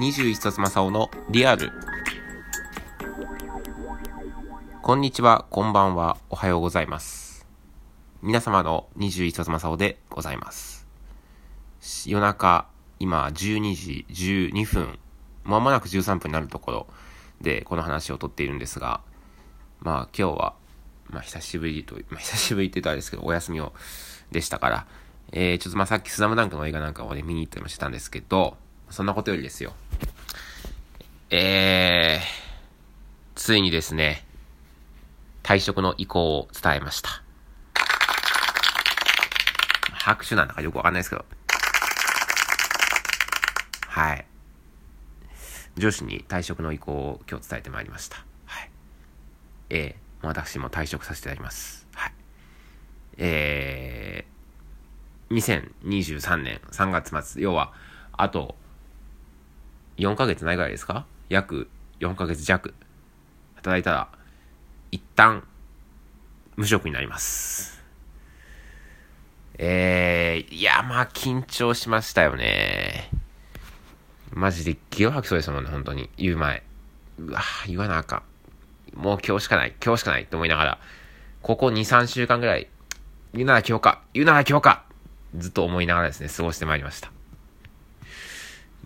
21冊正雄のリアル。こんにちは、こんばんは、おはようございます。皆様の21冊正雄でございます。夜中、今12時12分、まもなく13分になるところでこの話をとっているんですが、まあ今日は、まあ久しぶりと、まあ久しぶりって言うとあれですけど、お休みを、でしたから、えー、ちょっとまあさっきスラムダンクの映画なんかをね、見に行ったりもしてたんですけど、そんなことよりですよ。えー、ついにですね、退職の意向を伝えました。拍手なんだかよくわかんないですけど。はい。上司に退職の意向を今日伝えてまいりました。はい。えー、私も退職させていただきます。はい。えー、2023年3月末、要は、あと4ヶ月ないぐらいですか？約4ヶ月弱働いたら、一旦、無職になります。えー、いや、まあ、緊張しましたよね。マジで気を吐きそうですもんね、本当に。言う前。うわ言わなあかん。もう今日しかない、今日しかないって思いながら、ここ2、3週間ぐらい、言うなら今日か、言うなら今日か、ずっと思いながらですね、過ごしてまいりました。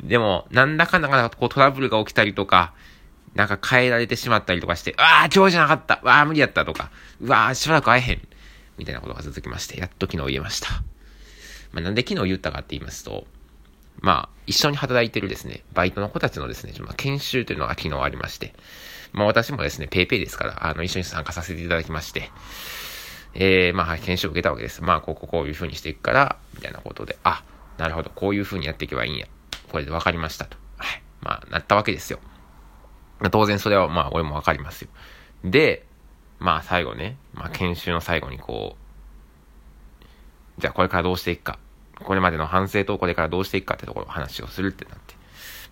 でも、なんだかんだかこうトラブルが起きたりとか、なんか変えられてしまったりとかして、ああ、今日じゃなかったわあ、無理やったとか、うわあ、しばらく会えへん。みたいなことが続きまして、やっと昨日言えました。まあ、なんで昨日言ったかって言いますと、まあ、一緒に働いてるですね、バイトの子たちのですね、まあ、研修というのが昨日ありまして、まあ私もですね、ペイペイですから、あの、一緒に参加させていただきまして、えー、まあ、研修を受けたわけです。まあ、こう、こう、こういう風にしていくから、みたいなことで、あ、なるほど、こういう風にやっていけばいいんや。これで分かりましたと。はい。まあ、なったわけですよ。当然それはまあ、俺も分かりますよ。で、まあ、最後ね、まあ、研修の最後にこう、じゃあこれからどうしていくか。これまでの反省とこれからどうしていくかってところを話をするってなって。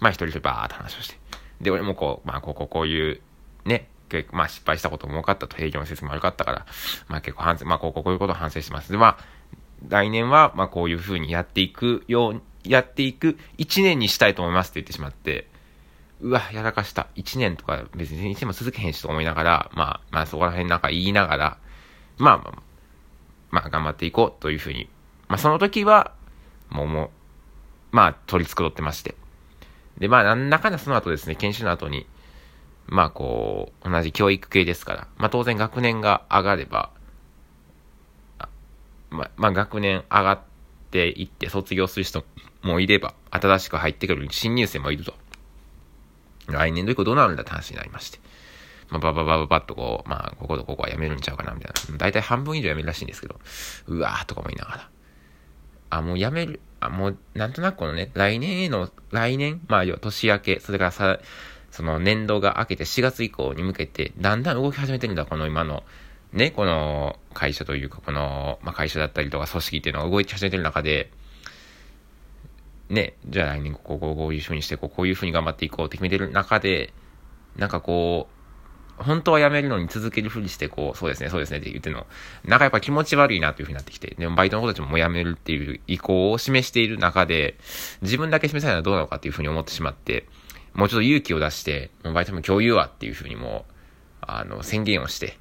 まあ、一人でバーっと話をして。で、俺もこう、まあ、こ、こ、こういう、ね、まあ、失敗したことも多かったと、営業の説も悪かったから、まあ、結構反省、まあ、こう、こう、こういうことを反省します。で、まあ、来年は、まあ、こういうふうにやっていくようやっていく1年にしたいと思いますって言ってしまって、うわ、やらかした。1年とか別に1年も続けへんしと思いながら、まあ、まあそこら辺なんか言いながら、まあまあ、まあ頑張っていこうというふうに。まあその時は、もうもう、まあ取り繕ってまして。で、まあなんだかんだその後ですね、研修の後に、まあこう、同じ教育系ですから、まあ当然学年が上がれば、まあ、まあ学年上がっていって卒業する人もいれば、新しく入ってくる新入生もいると。来年度以降どうなるんだって話になりまして。まあ、ばばばばばっとこう、まあ、こことここはやめるんちゃうかな、みたいな。だいたい半分以上やめるらしいんですけど、うわーとか思いながら。あ、もうやめる、あ、もう、なんとなくこのね、来年への、来年、まあ、要は年明け、それからさ、その年度が明けて4月以降に向けて、だんだん動き始めてるんだ、この今の、ね、この会社というか、この、まあ、会社だったりとか組織っていうのが動き始めてる中で、ね、じゃあ来年こ、こう、こういうにして、こう、こういう風に頑張っていこうって決めてる中で、なんかこう、本当は辞めるのに続けるふりして、こう、そうですね、そうですねって言ってるの、なんかやっぱ気持ち悪いなという風になってきて、でもバイトの子たちももう辞めるっていう意向を示している中で、自分だけ示さないのはどうなのかっていう風に思ってしまって、もうちょっと勇気を出して、もうバイトも共有はっていう風にもう、あの、宣言をして、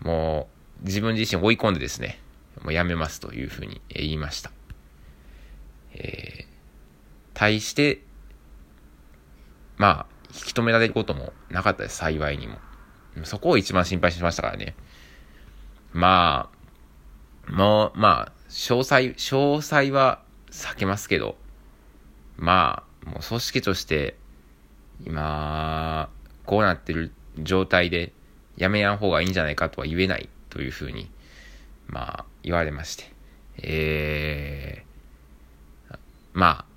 もう、自分自身追い込んでですね、もう辞めますという風に言いました。えー対して、まあ、引き止められることもなかったです、幸いにも。そこを一番心配しましたからね。まあ、もう、まあ、詳細、詳細は避けますけど、まあ、もう組織として、今、こうなってる状態で、やめやん方がいいんじゃないかとは言えないというふうに、まあ、言われまして。えー、まあ、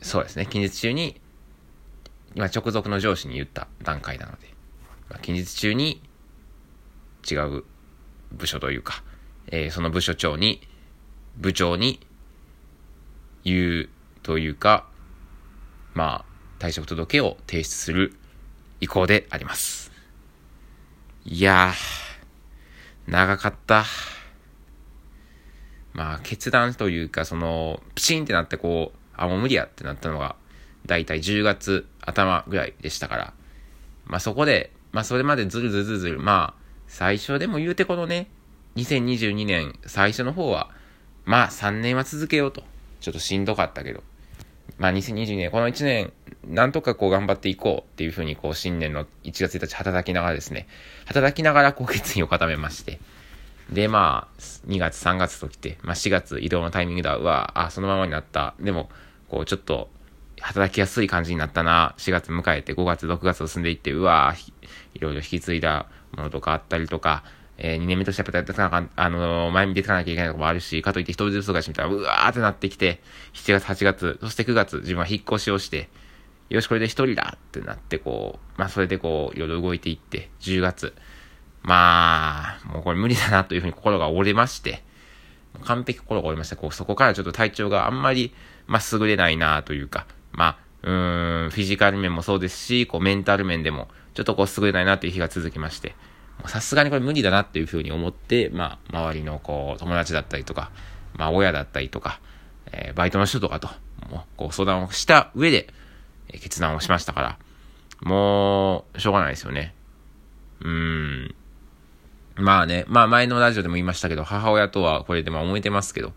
そうですね、近日中に、今直属の上司に言った段階なので、まあ、近日中に違う部署というか、えー、その部署長に、部長に言うというか、まあ、退職届を提出する意向であります。いやー、長かった。まあ、決断というか、その、プチンってなってこう、あ、もう無理やってなったのが、だいたい10月頭ぐらいでしたから、まあそこで、まあそれまでずるずるずる、まあ、最初でも言うてこのね、2022年最初の方は、まあ3年は続けようと。ちょっとしんどかったけど。まあ2022年、この1年、なんとかこう頑張っていこうっていうふうにこう新年の1月1日働きながらですね、働きながらこう決意を固めまして、で、まあ、2月、3月と来て、まあ4月移動のタイミングでは、うわ、あ、そのままになった。でも、こうちょっと、働きやすい感じになったな。4月迎えて5月、6月と進んでいって、うわ、いろいろ引き継いだものとかあったりとか、えー、2年目としてやっぱりなあのー、前見ていかなきゃいけないとこもあるし、かといって人手不足がしみたら、うわーってなってきて、7月、8月、そして9月、自分は引っ越しをして、よし、これで一人だってなって、こう、まあ、それでこう、いろいろ動いていって、10月、まあ、もうこれ無理だなというふうに心が折れまして、完璧心が折れました。こう、そこからちょっと体調があんまり、まあ、優れないなというか、まあ、うーん、フィジカル面もそうですし、こう、メンタル面でも、ちょっとこう、優れないなという日が続きまして、さすがにこれ無理だなっていうふうに思って、まあ、周りのこう、友達だったりとか、まあ、親だったりとか、えー、バイトの人とかと、もう、こう、相談をした上で、え、決断をしましたから、もう、しょうがないですよね。うーん。まあね、まあ前のラジオでも言いましたけど、母親とはこれでまあ思えてますけど、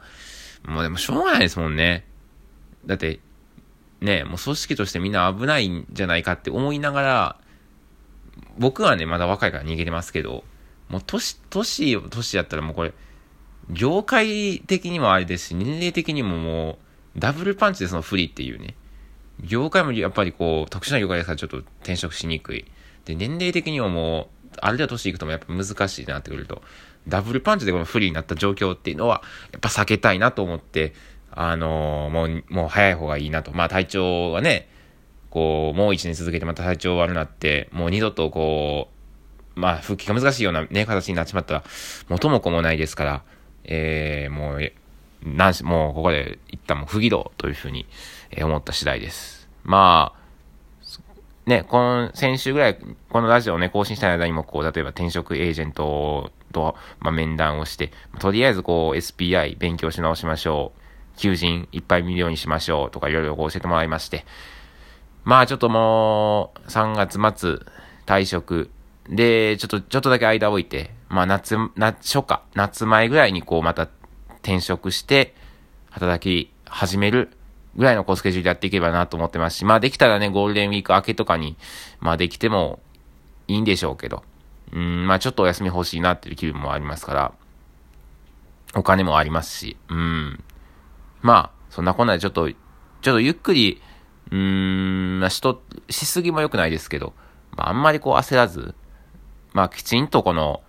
もうでもしょうがないですもんね。だって、ね、もう組織としてみんな危ないんじゃないかって思いながら、僕はね、まだ若いから逃げてますけど、もう年、年、年やったらもうこれ、業界的にもあれですし、年齢的にももう、ダブルパンチでその不利っていうね。業界もやっぱりこう、特殊な業界ですからちょっと転職しにくい。で、年齢的にももう、ある程度年いくともやっぱ難しいなってくると、ダブルパンチでこの不利になった状況っていうのは、やっぱ避けたいなと思って、あのー、もう、もう早い方がいいなと。まあ体調はね、こう、もう一年続けてまた体調悪なって、もう二度とこう、まあ、復帰が難しいようなね、形になっちまったら、元も子もないですから、えー、もう、なんし、もうここで一旦もう不義動というふうに思った次第です。まあ、ね、この、先週ぐらい、このラジオをね、更新した間にも、こう、例えば転職エージェントと、まあ、面談をして、とりあえずこう、SPI 勉強し直しましょう。求人いっぱい見るようにしましょうとかいろいろ教えてもらいまして、まあちょっともう、3月末、退職。で、ちょっと、ちょっとだけ間置いて、まあ夏、夏、初夏、夏前ぐらいにこうまた転職して、働き始めるぐらいのこうスケジュールやっていけばなと思ってますし、まあできたらね、ゴールデンウィーク明けとかに、まあできてもいいんでしょうけど、うん、まあちょっとお休み欲しいなっていう気分もありますから、お金もありますし、うん。まあ、そんなこんなでちょっと、ちょっとゆっくり、うーん、まあ、しと、しすぎも良くないですけど、まあ、あんまりこう焦らず、まあ、きちんとこの、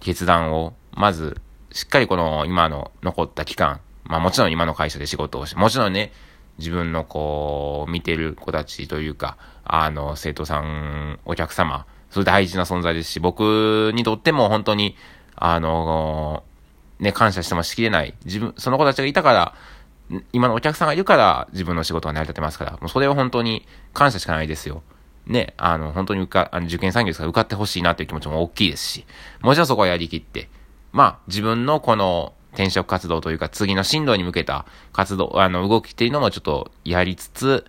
決断を、まず、しっかりこの今の残った期間、まあもちろん今の会社で仕事をして、もちろんね、自分のこう、見てる子たちというか、あの、生徒さん、お客様、それ大事な存在ですし、僕にとっても本当に、あの、ね、感謝してもしきれない。自分、その子たちがいたから、今のお客さんがいるから自分の仕事が成り立てますから、もうそれは本当に感謝しかないですよ。ね、あの、本当に受か、あの受験産業ですから受かってほしいなという気持ちも大きいですし、もちろんそこはやりきって、まあ、自分のこの転職活動というか次の進路に向けた活動、あの、動きっていうのもちょっとやりつつ、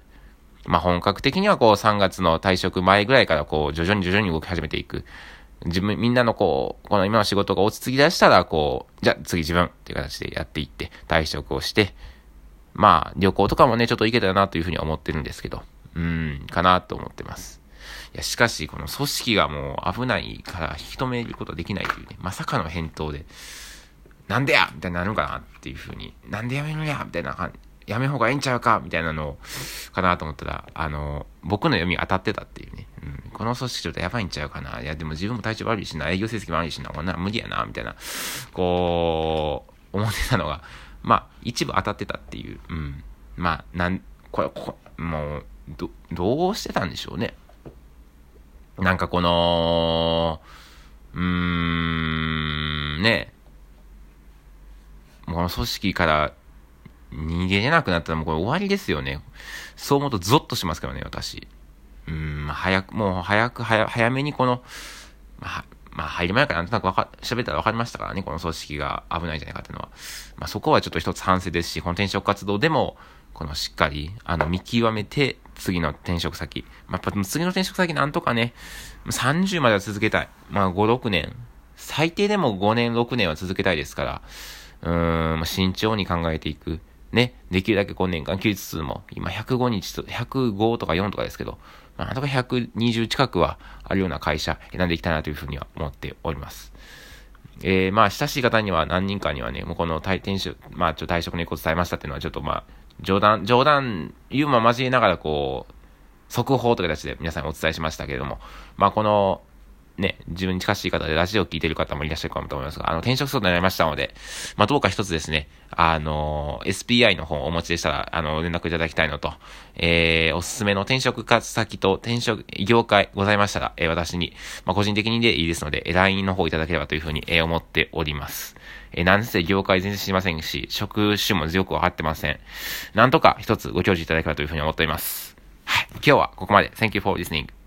まあ本格的にはこう3月の退職前ぐらいからこう徐々に徐々に動き始めていく。自分、みんなのこう、この今の仕事が落ち着き出したら、こう、じゃあ次自分っていう形でやっていって、退職をして、まあ、旅行とかもね、ちょっと行けたらなというふうに思ってるんですけど、うん、かなと思ってます。いや、しかし、この組織がもう危ないから引き止めることはできないというね、まさかの返答で、なんでや？みたいになるのかなっていうふうに、なんでやめるんや？みたいな感じ。やめん方がええんちゃうか？みたいなのかなと思ったら、あの、僕の読み当たってたっていうね。うん、この組織ちょっとやばいんちゃうかな？いや、でも自分も体調悪いしな、営業成績も悪いしな、こんな無理やな、みたいな、こう、思ってたのが、まあ、一部当たってたっていう。うん。まあ、なん、これ、こもう、ど、どうしてたんでしょうね。なんかこの、うーん、ね、この組織から逃げれなくなったらもうこれ終わりですよね。そう思うとゾッとしますからね、私。うん、早く、もう早く、早、早めにこの、まあ、まあ、入り前からなんとなくわか、喋ったら分かりましたからね、この組織が危ないんじゃないかっていうのは。まあ、そこはちょっと一つ反省ですし、この転職活動でも、このしっかり、あの、見極めて、次の転職先。まあ、やっぱ次の転職先なんとかね、30までは続けたい。まあ、5、6年。最低でも5年、6年は続けたいですから、うーん、慎重に考えていく。ね、できるだけ5年間休日数も、今105日と、105とか4とかですけど、まあ、なんとか120近くはあるような会社選んでいきたいなというふうには思っております。えー、まあ、親しい方には何人かにはね、もうこの転職、まあ、ちょっと退職の意向を伝えましたっていうのは、ちょっとまあ、冗談、冗談、ユーモア交えながらこう、速報という形で皆さんにお伝えしましたけれども、まあ、この、ね、自分に近しい方でラジオを聞いてる方もいらっしゃるかもと思いますが、あの、転職相談になりましたので、まあ、どうか一つですね、あの、SPI の本をお持ちでしたら、あの、連絡いただきたいのと、えー、おすすめの転職活先と転職、業界ございましたら、えー、私に、まあ、個人的にでいいですので、LINE の方いただければというふうに、えー、思っております。えー、なんせ業界全然知りませんし、職種もよくわかってません。なんとか一つご教示いただければというふうに思っております。はい。今日はここまで。Thank you for listening.